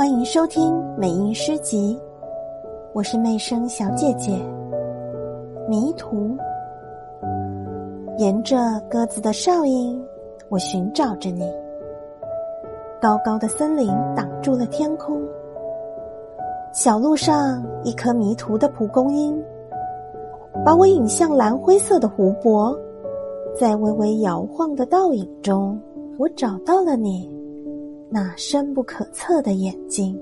欢迎收听美音诗集，我是媚声小姐姐。迷途，沿着鸽子的哨音，我寻找着你。高高的森林挡住了天空，小路上一颗迷途的蒲公英，把我引向蓝灰色的湖泊，在微微摇晃的倒影中，我找到了你。那深不可测的眼睛。